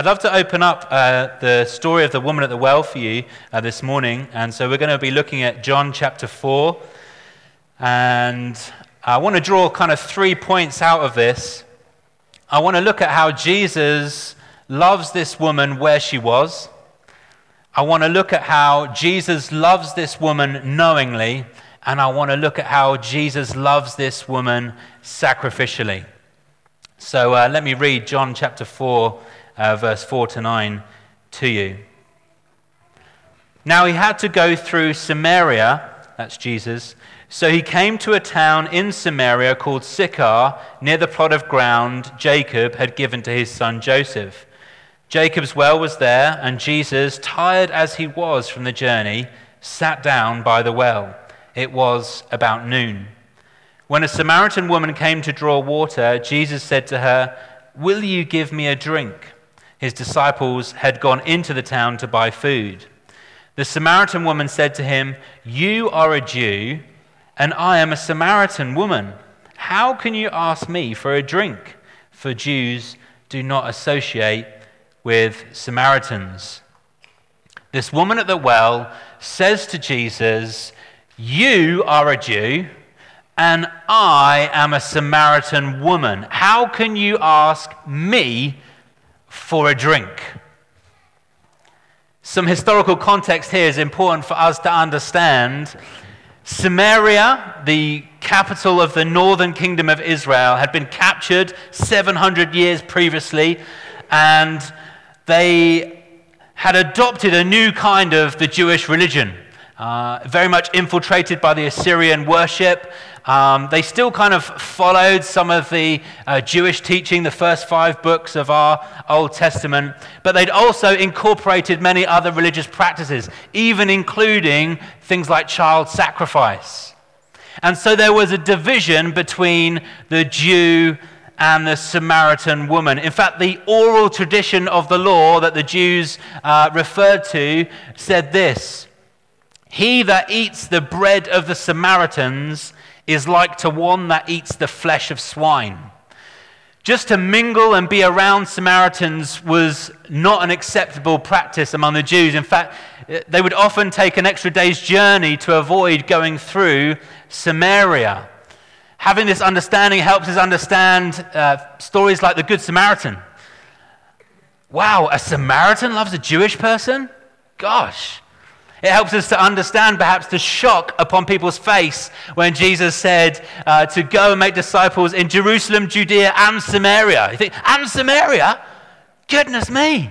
I'd love to open up uh, the story of the woman at the well for you uh, this morning. And so we're going to be looking at John chapter 4. And I want to draw kind of three points out of this. I want to look at how Jesus loves this woman where she was. I want to look at how Jesus loves this woman knowingly. And I want to look at how Jesus loves this woman sacrificially. So uh, let me read John chapter 4 uh, verse 4 to 9 to you. Now he had to go through Samaria, that's Jesus. So he came to a town in Samaria called Sychar, near the plot of ground Jacob had given to his son Joseph. Jacob's well was there, and Jesus, tired as he was from the journey, sat down by the well. It was about noon. When a Samaritan woman came to draw water, Jesus said to her, Will you give me a drink? His disciples had gone into the town to buy food. The Samaritan woman said to him, You are a Jew, and I am a Samaritan woman. How can you ask me for a drink? For Jews do not associate with Samaritans. This woman at the well says to Jesus, You are a Jew, and I am a Samaritan woman. How can you ask me for a drink. Some historical context here is important for us to understand. Samaria, the capital of the northern kingdom of Israel, had been captured 700 years previously, and they had adopted a new kind of the Jewish religion. Uh, very much infiltrated by the Assyrian worship. Um, they still kind of followed some of the uh, Jewish teaching, the first five books of our Old Testament, but they'd also incorporated many other religious practices, even including things like child sacrifice. And so there was a division between the Jew and the Samaritan woman. In fact, the oral tradition of the law that the Jews uh, referred to said this he that eats the bread of the Samaritans is like to one that eats the flesh of swine. Just to mingle and be around Samaritans was not an acceptable practice among the Jews. In fact, they would often take an extra day's journey to avoid going through Samaria. Having this understanding helps us understand uh, stories like the Good Samaritan. Wow, a Samaritan loves a Jewish person? Gosh. It helps us to understand perhaps the shock upon people's face when Jesus said uh, to go and make disciples in Jerusalem, Judea, and Samaria. You think, and Samaria? Goodness me.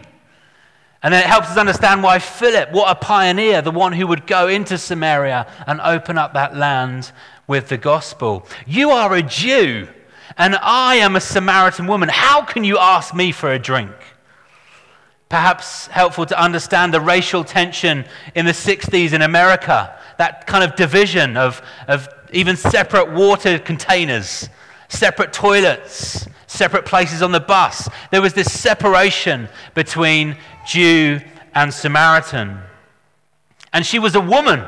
And then it helps us understand why Philip, what a pioneer, the one who would go into Samaria and open up that land with the gospel. You are a Jew, and I am a Samaritan woman. How can you ask me for a drink? Perhaps helpful to understand the racial tension in the 60s in America, that kind of division of, of even separate water containers, separate toilets, separate places on the bus. There was this separation between Jew and Samaritan. And she was a woman.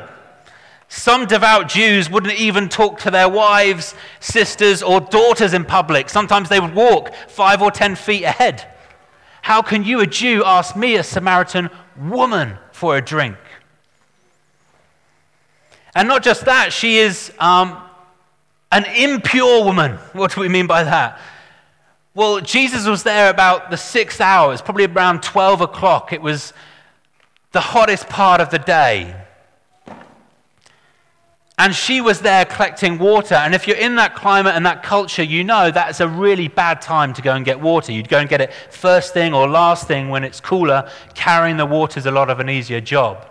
Some devout Jews wouldn't even talk to their wives, sisters, or daughters in public. Sometimes they would walk five or ten feet ahead. How can you, a Jew, ask me, a Samaritan woman, for a drink? And not just that, she is um, an impure woman. What do we mean by that? Well, Jesus was there about the six hours, probably around 12 o'clock. It was the hottest part of the day. And she was there collecting water. And if you're in that climate and that culture, you know that's a really bad time to go and get water. You'd go and get it first thing or last thing when it's cooler. Carrying the water is a lot of an easier job.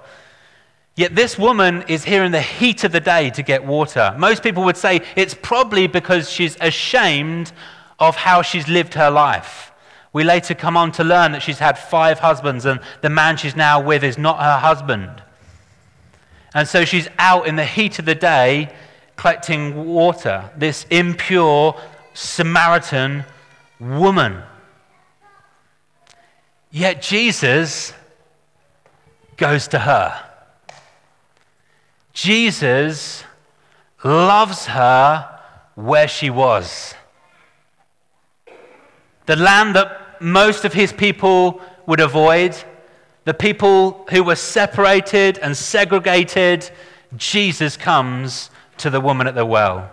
Yet this woman is here in the heat of the day to get water. Most people would say it's probably because she's ashamed of how she's lived her life. We later come on to learn that she's had five husbands and the man she's now with is not her husband. And so she's out in the heat of the day collecting water, this impure Samaritan woman. Yet Jesus goes to her. Jesus loves her where she was. The land that most of his people would avoid, the people who were separated and segregated, Jesus comes to the woman at the well.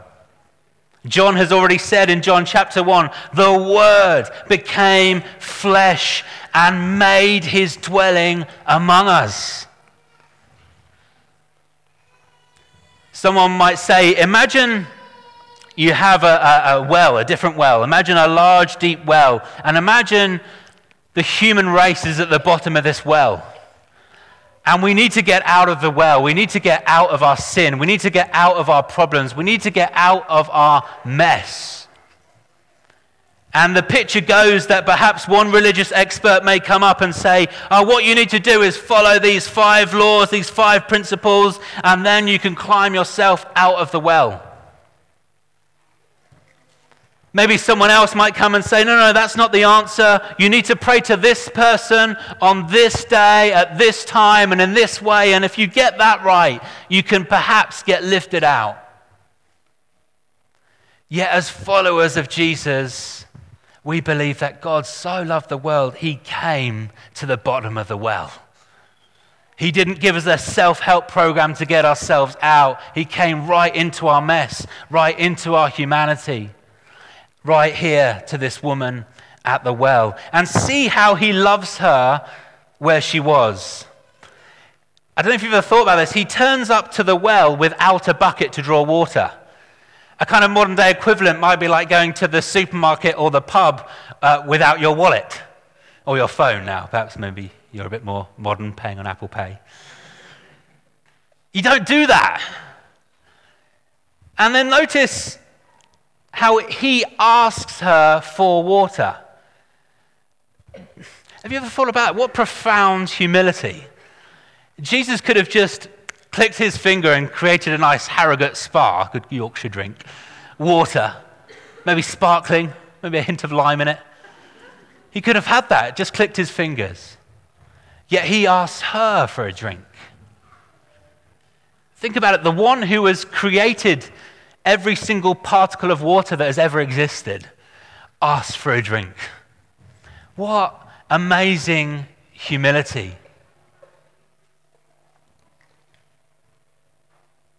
John has already said in John chapter 1 the Word became flesh and made his dwelling among us. Someone might say, Imagine you have a, a, a, well, a different well. Imagine a large, deep well. And imagine the human race is at the bottom of this well. And we need to get out of the well. We need to get out of our sin. We need to get out of our problems. We need to get out of our mess. And the picture goes that perhaps one religious expert may come up and say, oh, What you need to do is follow these five laws, these five principles, and then you can climb yourself out of the well. Maybe someone else might come and say, No, no, that's not the answer. You need to pray to this person on this day, at this time, and in this way. And if you get that right, you can perhaps get lifted out. Yet, as followers of Jesus, we believe that God so loved the world, he came to the bottom of the well. He didn't give us a self help program to get ourselves out. He came right into our mess, right into our humanity right here to this woman at the well and see how he loves her where she was. I don't know if you've ever thought about this. He turns up to the well without a bucket to draw water. A kind of modern day equivalent might be like going to the supermarket or the pub uh, without your wallet or your phone now. Perhaps maybe you're a bit more modern, paying on Apple Pay. You don't do that. And then notice how he asks her for water. Have you ever thought about it? what profound humility? Jesus could have just clicked his finger and created a nice Harrogate Spa, good Yorkshire drink, water, maybe sparkling, maybe a hint of lime in it. He could have had that, just clicked his fingers. Yet he asks her for a drink. Think about it the one who was created every single particle of water that has ever existed asks for a drink. What amazing humility.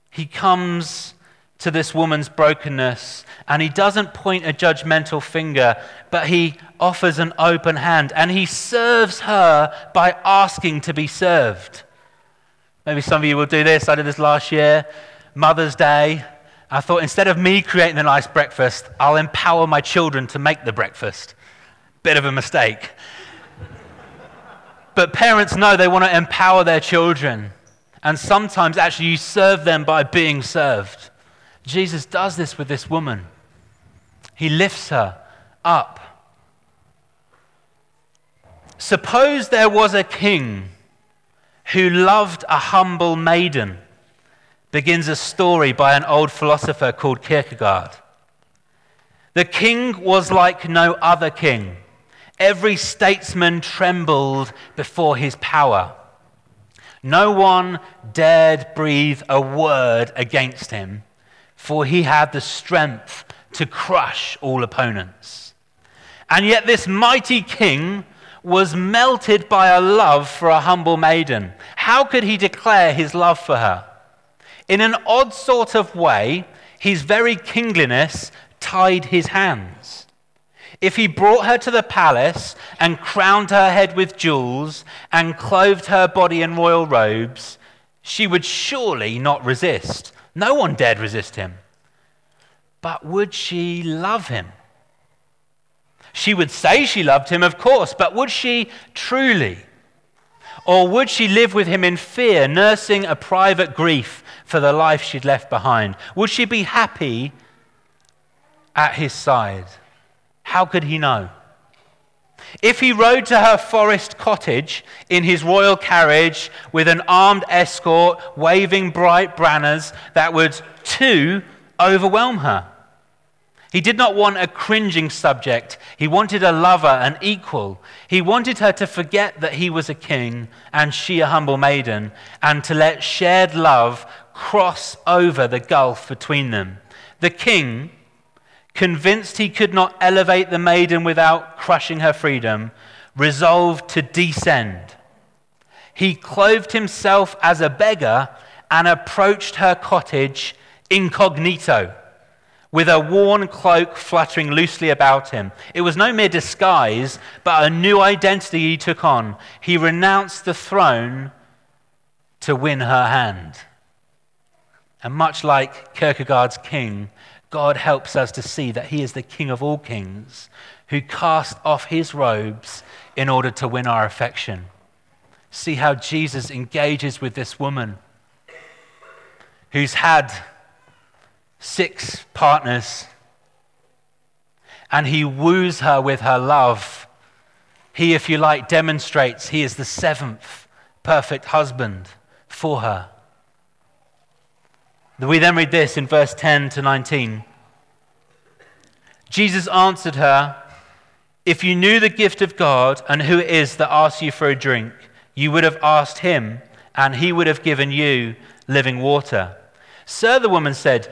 He comes to this woman's brokenness and he doesn't point a judgmental finger, but he offers an open hand and he serves her by asking to be served. Maybe some of you will do this. I did this last year, Mother's Day. I thought instead of me creating a nice breakfast, I'll empower my children to make the breakfast. Bit of a mistake. but parents know they want to empower their children. And sometimes actually you serve them by being served. Jesus does this with this woman. He lifts her up. Suppose there was a king who loved a humble maiden begins a story by an old philosopher called Kierkegaard. The king was like no other king. Every statesman trembled before his power. No one dared breathe a word against him, for he had the strength to crush all opponents. And yet, this mighty king was melted by a love for a humble maiden. How could he declare his love for her? In an odd sort of way, his very kingliness tied his hands. If he brought her to the palace and crowned her head with jewels and clothed her body in royal robes, she would surely not resist. No one dared resist him. But would she love him? She would say she loved him, of course, but would she truly? Or would she live with him in fear, nursing a private grief for the life she'd left behind? Would she be happy at his side? How could he know? If he rode to her forest cottage in his royal carriage with an armed escort waving bright banners, that would too overwhelm her. He did not want a cringing subject. He wanted a lover, an equal. He wanted her to forget that he was a king and she a humble maiden, and to let shared love cross over the gulf between them. The king convinced he could not elevate the maiden without crushing her freedom, resolved to descend. He clothed himself as a beggar and approached her cottage incognito, with a worn cloak fluttering loosely about him. It was no mere disguise, but a new identity he took on. He renounced the throne to win her hand. And much like Kierkegaard's king, God helps us to see that he is the king of all kings who cast off his robes in order to win our affection. See how Jesus engages with this woman who's had six partners and he woos her with her love. He, if you like, demonstrates he is the seventh perfect husband for her. We then read this in verse 10 to 19. Jesus answered her, If you knew the gift of God and who it is that asks you for a drink, you would have asked him, and he would have given you living water. Sir, the woman said,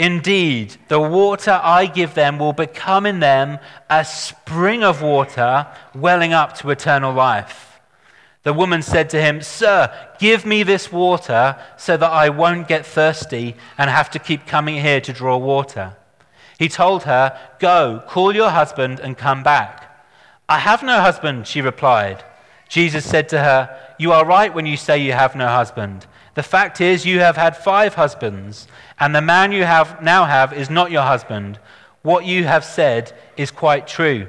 Indeed, the water I give them will become in them a spring of water welling up to eternal life. The woman said to him, Sir, give me this water so that I won't get thirsty and have to keep coming here to draw water. He told her, Go, call your husband and come back. I have no husband, she replied. Jesus said to her, You are right when you say you have no husband. The fact is, you have had five husbands, and the man you have now have is not your husband. What you have said is quite true.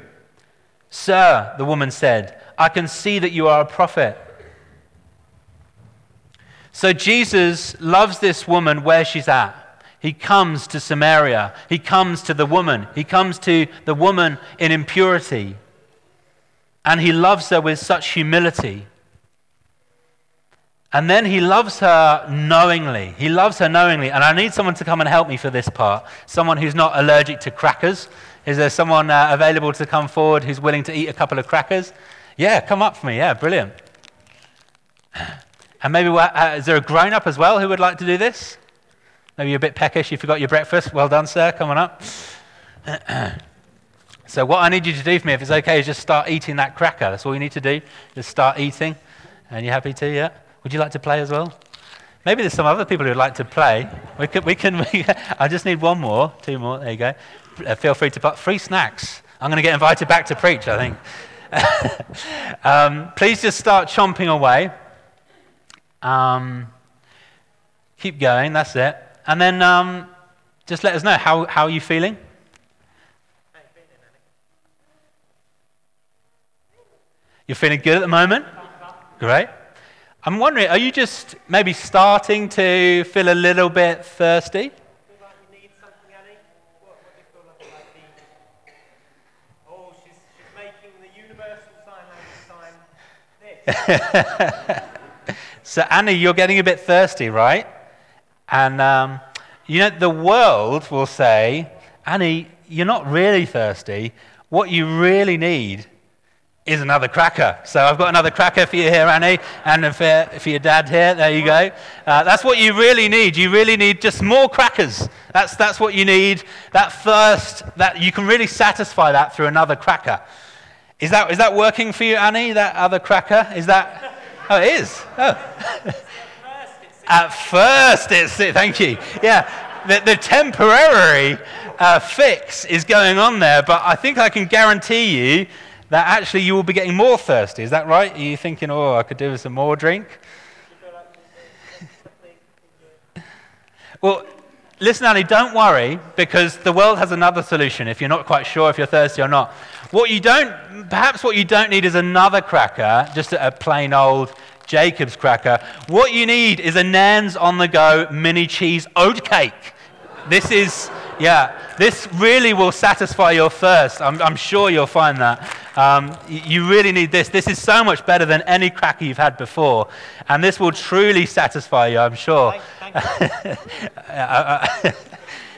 Sir, the woman said, I can see that you are a prophet. So Jesus loves this woman where she's at. He comes to Samaria. He comes to the woman. He comes to the woman in impurity. And he loves her with such humility. And then he loves her knowingly. He loves her knowingly. And I need someone to come and help me for this part. Someone who's not allergic to crackers. Is there someone uh, available to come forward who's willing to eat a couple of crackers? Yeah, come up for me. Yeah, brilliant. And maybe, uh, is there a grown up as well who would like to do this? Maybe you're a bit peckish, you forgot your breakfast. Well done, sir. Come on up. so, what I need you to do for me, if it's okay, is just start eating that cracker. That's all you need to do. Just start eating. And you happy to? Yeah? Would you like to play as well? Maybe there's some other people who'd like to play. We can, we can, I just need one more, two more. There you go. Uh, feel free to put free snacks. I'm going to get invited back to preach, I think. um, please just start chomping away. Um, keep going, that's it. And then um, just let us know how, how are you feeling? You're feeling good at the moment? Great. I'm wondering, are you just maybe starting to feel a little bit thirsty? so, Annie, you're getting a bit thirsty, right? And, um, you know, the world will say, Annie, you're not really thirsty. What you really need is another cracker. So I've got another cracker for you here, Annie, and for, for your dad here. There you go. Uh, that's what you really need. You really need just more crackers. That's, that's what you need. That thirst, that you can really satisfy that through another cracker. Is that, is that working for you, Annie, that other cracker? Is that? Oh, it is. Oh. At first, it's thank you. Yeah, the, the temporary uh, fix is going on there, but I think I can guarantee you that actually you will be getting more thirsty. Is that right? Are you thinking, oh, I could do with some more drink? well, listen, Annie, don't worry because the world has another solution if you're not quite sure if you're thirsty or not. What you don't, perhaps what you don't need is another cracker, just a plain old Jacob's cracker. What you need is a Nairn's on the go mini cheese oat cake. This is, Yeah, this really will satisfy your thirst. I'm, I'm sure you'll find that. Um, you really need this. This is so much better than any cracker you've had before. And this will truly satisfy you, I'm sure. Thank, thank uh, uh,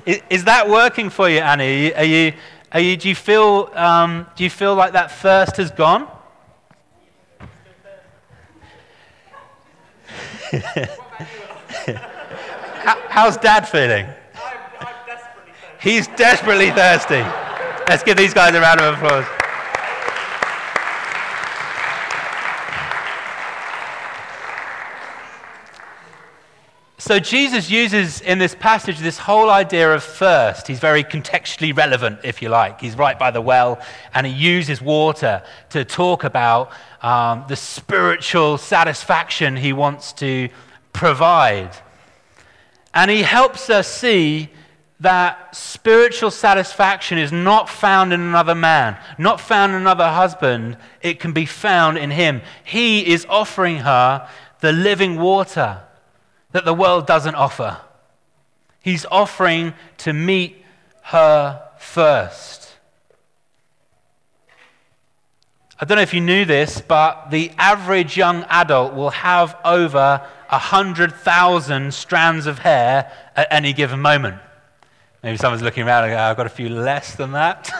is that working for you, Annie? Are you, are you, do, you feel, um, do you feel like that thirst has gone? How's dad feeling? He's desperately thirsty. Let's give these guys a round of applause. So, Jesus uses in this passage this whole idea of thirst. He's very contextually relevant, if you like. He's right by the well, and he uses water to talk about um, the spiritual satisfaction he wants to provide. And he helps us see that spiritual satisfaction is not found in another man, not found in another husband. It can be found in him. He is offering her the living water that the world doesn't offer. He's offering to meet her first. I don't know if you knew this, but the average young adult will have over 100,000 strands of hair at any given moment. Maybe someone's looking around and go, I've got a few less than that.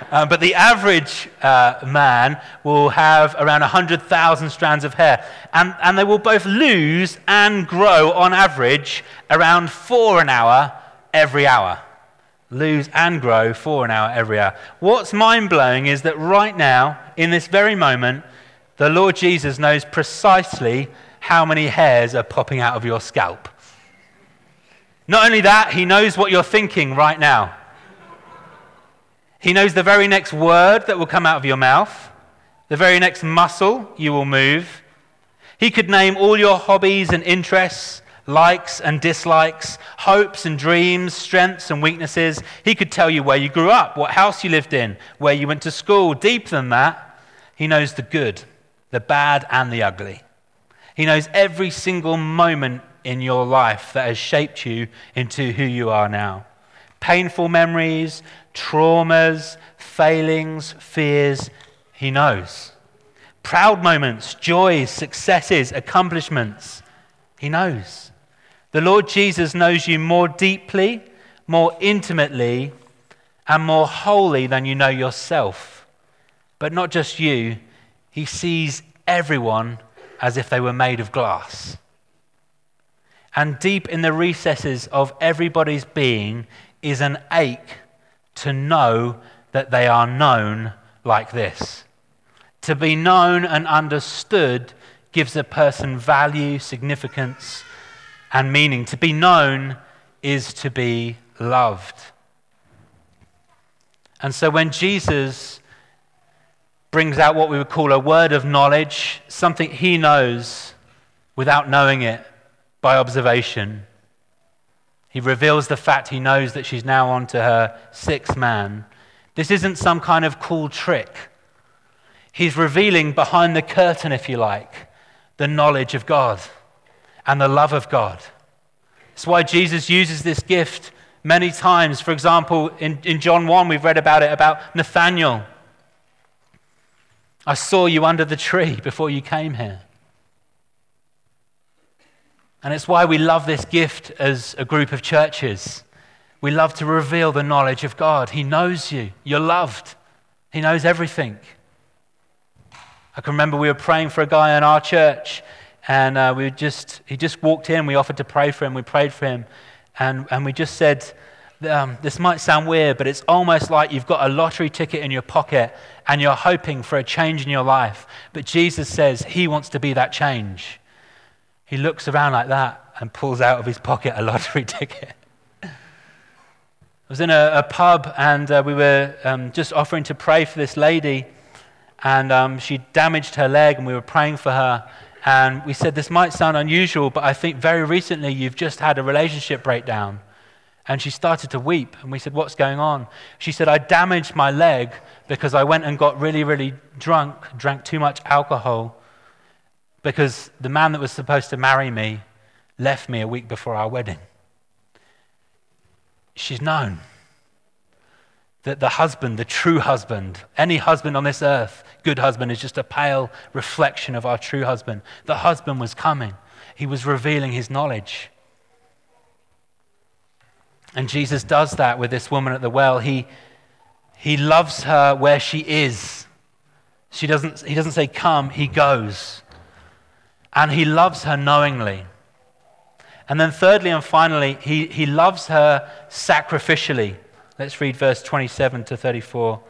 um, but the average uh, man will have around 100,000 strands of hair. And, and they will both lose and grow, on average, around four an hour every hour. Lose and grow four an hour every hour. What's mind blowing is that right now, in this very moment, the Lord Jesus knows precisely how many hairs are popping out of your scalp. Not only that, he knows what you're thinking right now. He knows the very next word that will come out of your mouth, the very next muscle you will move. He could name all your hobbies and interests, likes and dislikes, hopes and dreams, strengths and weaknesses. He could tell you where you grew up, what house you lived in, where you went to school. Deeper than that, he knows the good, the bad, and the ugly. He knows every single moment in your life that has shaped you into who you are now. Painful memories, traumas, failings, fears, he knows. Proud moments, joys, successes, accomplishments, he knows. The Lord Jesus knows you more deeply, more intimately, and more wholly than you know yourself. But not just you, he sees everyone as if they were made of glass. And deep in the recesses of everybody's being is an ache to know that they are known like this. To be known and understood gives a person value, significance, and meaning. To be known is to be loved. And so when Jesus brings out what we would call a word of knowledge, something he knows without knowing it, by observation. He reveals the fact he knows that she's now on to her sixth man. This isn't some kind of cool trick. He's revealing behind the curtain, if you like, the knowledge of God and the love of God. It's why Jesus uses this gift many times. For example, in, in John 1, we've read about it about Nathanael. I saw you under the tree before you came here. And it's why we love this gift as a group of churches. We love to reveal the knowledge of God. He knows you, you're loved, He knows everything. I can remember we were praying for a guy in our church, and uh, we just, he just walked in. We offered to pray for him. We prayed for him, and, and we just said, um, This might sound weird, but it's almost like you've got a lottery ticket in your pocket and you're hoping for a change in your life. But Jesus says He wants to be that change. He looks around like that and pulls out of his pocket a lottery ticket. I was in a, a pub and uh, we were um, just offering to pray for this lady, and um, she damaged her leg, and we were praying for her. And we said, This might sound unusual, but I think very recently you've just had a relationship breakdown. And she started to weep. And we said, What's going on? She said, I damaged my leg because I went and got really, really drunk, drank too much alcohol, because the man that was supposed to marry me left me a week before our wedding. she's known that the husband, the true husband, any husband on this earth, good husband, is just a pale reflection of our true husband. The husband was coming, he was revealing his knowledge. And Jesus does that with this woman at the well. He, he loves her where she is. She doesn't, he doesn't say, Come, he goes. And he loves her knowingly. And then, thirdly and finally, he, he loves her sacrificially. Let's read verse 27 to 34.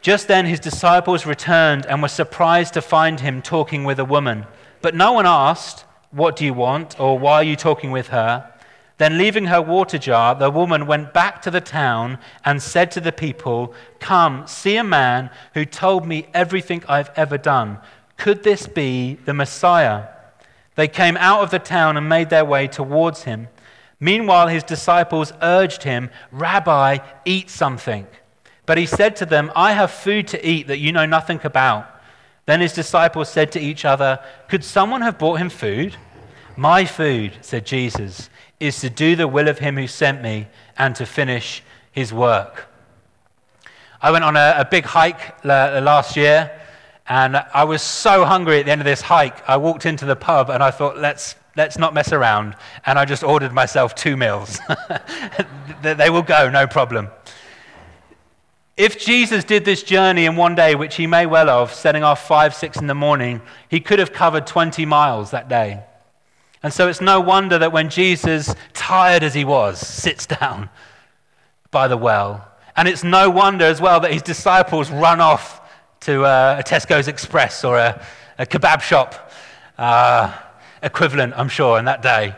Just then his disciples returned and were surprised to find him talking with a woman. But no one asked, What do you want? or Why are you talking with her? Then, leaving her water jar, the woman went back to the town and said to the people, Come, see a man who told me everything I've ever done. Could this be the Messiah? They came out of the town and made their way towards him. Meanwhile, his disciples urged him, Rabbi, eat something. But he said to them, I have food to eat that you know nothing about. Then his disciples said to each other, Could someone have brought him food? My food, said Jesus, is to do the will of him who sent me and to finish his work. I went on a, a big hike uh, last year, and I was so hungry at the end of this hike. I walked into the pub and I thought, let's let's not mess around. And I just ordered myself two meals. they will go, no problem. If Jesus did this journey in one day, which he may well have, setting off five, six in the morning, he could have covered 20 miles that day. And so it's no wonder that when Jesus, tired as he was, sits down by the well, and it's no wonder as well that his disciples run off to a, Tesco's Express or a, a kebab shop. Uh, equivalent, I'm sure, in that day.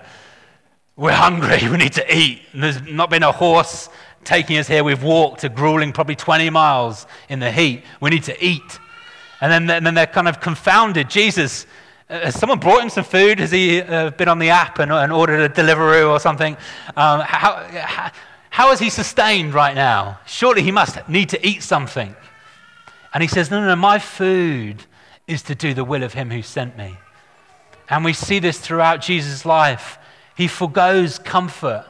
We're hungry, we need to eat. And there's not been a horse taking us here. We've walked a grueling, probably 20 miles in the heat. We need to eat. And then, and then they're kind of confounded. Jesus, uh, has someone brought him some food? Has he uh, been on the app and, and ordered a Deliveroo or something? Um, how, how, how is he sustained right now? Surely he must need to eat something. And he says, No, no, no, my food is to do the will of him who sent me. And we see this throughout Jesus' life. He forgoes comfort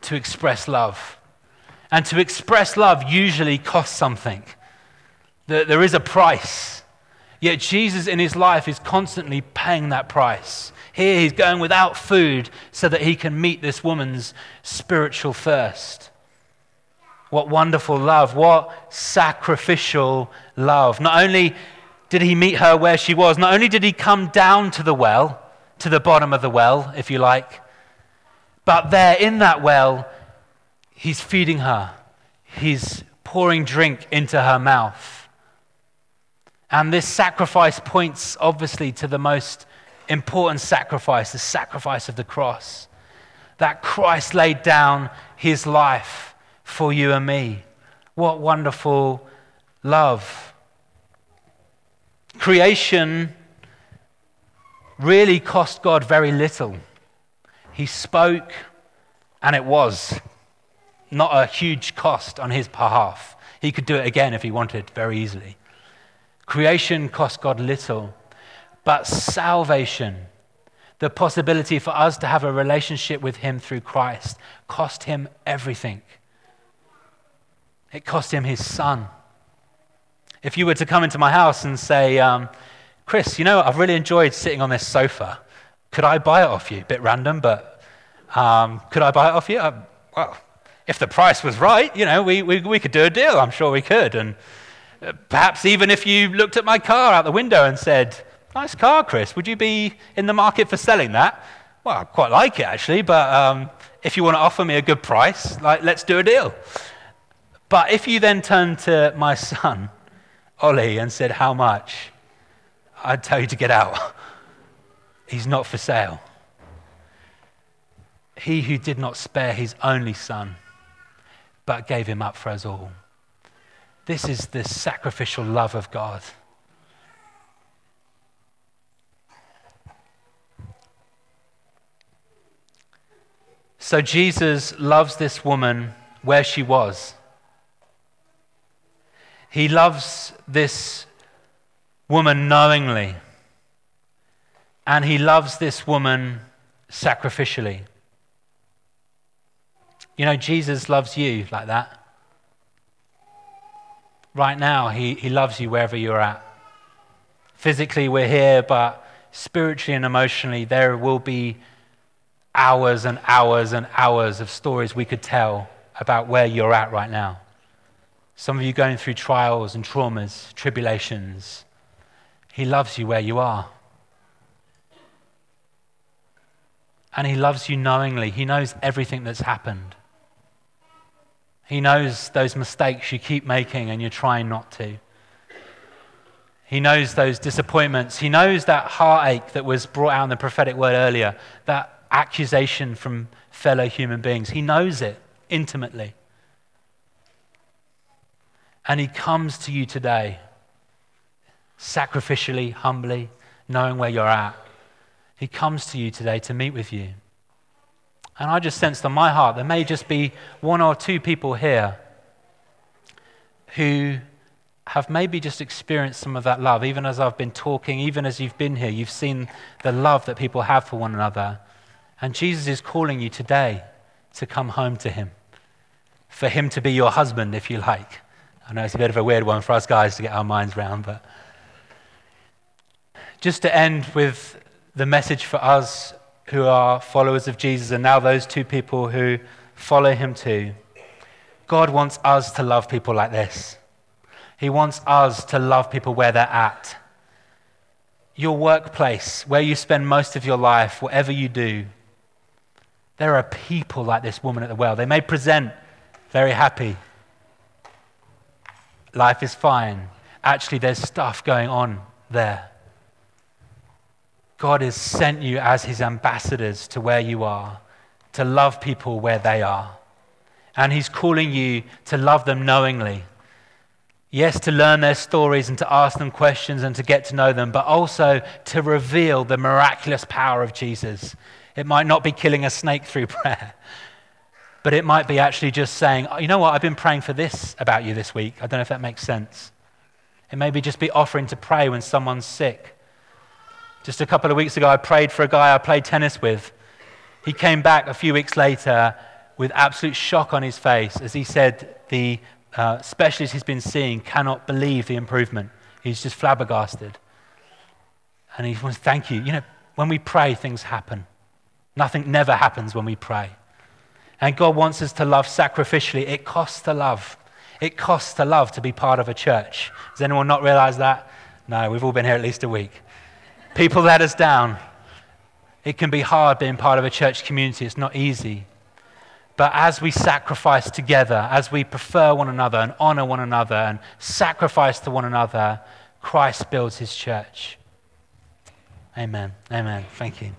to express love. And to express love usually costs something. There is a price. Yet Jesus in his life is constantly paying that price. Here he's going without food so that he can meet this woman's spiritual thirst. What wonderful love. What sacrificial love. Not only did he meet her where she was. Not only did he come down to the well, to the bottom of the well, if you like, but there in that well, he's feeding her. He's pouring drink into her mouth. And this sacrifice points obviously to the most important sacrifice, the sacrifice of the cross. That Christ laid down his life for you and me. What wonderful love. Creation really cost God very little. He spoke, and it was. Not a huge cost on his behalf. He could do it again if he wanted, very easily. Creation cost God little, but salvation, the possibility for us to have a relationship with him through Christ, cost him everything. It cost him his son. If you were to come into my house and say, um, Chris, you know, I've really enjoyed sitting on this sofa. Could I buy it off you? Bit random, but um, could I buy it off you? Uh, well, if the price was right, you know, we, we, we could do a deal. I'm sure we could. And uh, perhaps even if you looked at my car out the window and said, Nice car, Chris, would you be in the market for selling that? Well, I quite like it actually, but um, if you want to offer me a good price, like, let's do a deal. But if you then turn to my son Ollie and said, How much? I'd tell you to get out. He's not for sale. He who did not spare his only son, but gave him up for us all. This is the sacrificial love of God. So Jesus loves this woman where she was. He loves this woman knowingly, and he loves this woman sacrificially. You know, Jesus loves you like that. Right now, he, he loves you wherever you're at. Physically, we're here, but spiritually and emotionally, there will be hours and hours and hours of stories we could tell about where you're at right now. Some of you going through trials and traumas, tribulations. He loves you where you are. And He loves you knowingly. He knows everything that's happened. He knows those mistakes you keep making and you're trying not to. He knows those disappointments. He knows that heartache that was brought out in the prophetic word earlier, that accusation from fellow human beings. He knows it intimately. And He comes to you today, sacrificially, humbly, knowing where you're at. He comes to you today to meet with you. And I just sensed on my heart there may just be one or two people here who have maybe just experienced some of that love. Even as I've been talking, even as you've been here, you've seen the love that people have for one another. And Jesus is calling you today to come home to Him, for Him to be your husband, if you like. I know it's a bit of a weird one for us guys to get our minds around, but just to end with the message for us who are followers of Jesus and now those two people who follow Him too. God wants us to love people like this. He wants us to love people where they're at. Your workplace, where you spend most of your life, whatever you do, there are people like this woman at the well. They may present very happy. Life is fine. Actually, there's stuff going on there. God has sent you as his ambassadors to where you are, to love people where they are. And he's calling you to love them knowingly. Yes, to learn their stories and to ask them questions and to get to know them, but also to reveal the miraculous power of Jesus it might not be killing a snake through prayer, but it might be actually just saying, oh, you know what, I've been praying for this about you this week. I don't know if that makes sense. It may be just be offering to pray when someone's sick. Just a couple of weeks ago, I prayed for a guy I played tennis with. He came back a few weeks later with absolute shock on his face as he said the uh, specialist he's been seeing cannot believe the improvement. He's just flabbergasted. And he wants, thank you. You know, when we pray, things happen. Nothing never happens when we pray. And God wants us to love sacrificially. It costs to love. It costs to love to be part of a church. Does anyone not realize that? No, we've all been here at least a week. People let us down. It can be hard being part of a church community, it's not easy. But as we sacrifice together, as we prefer one another and honor one another and sacrifice to one another, Christ builds his church. Amen. Amen. Thank you.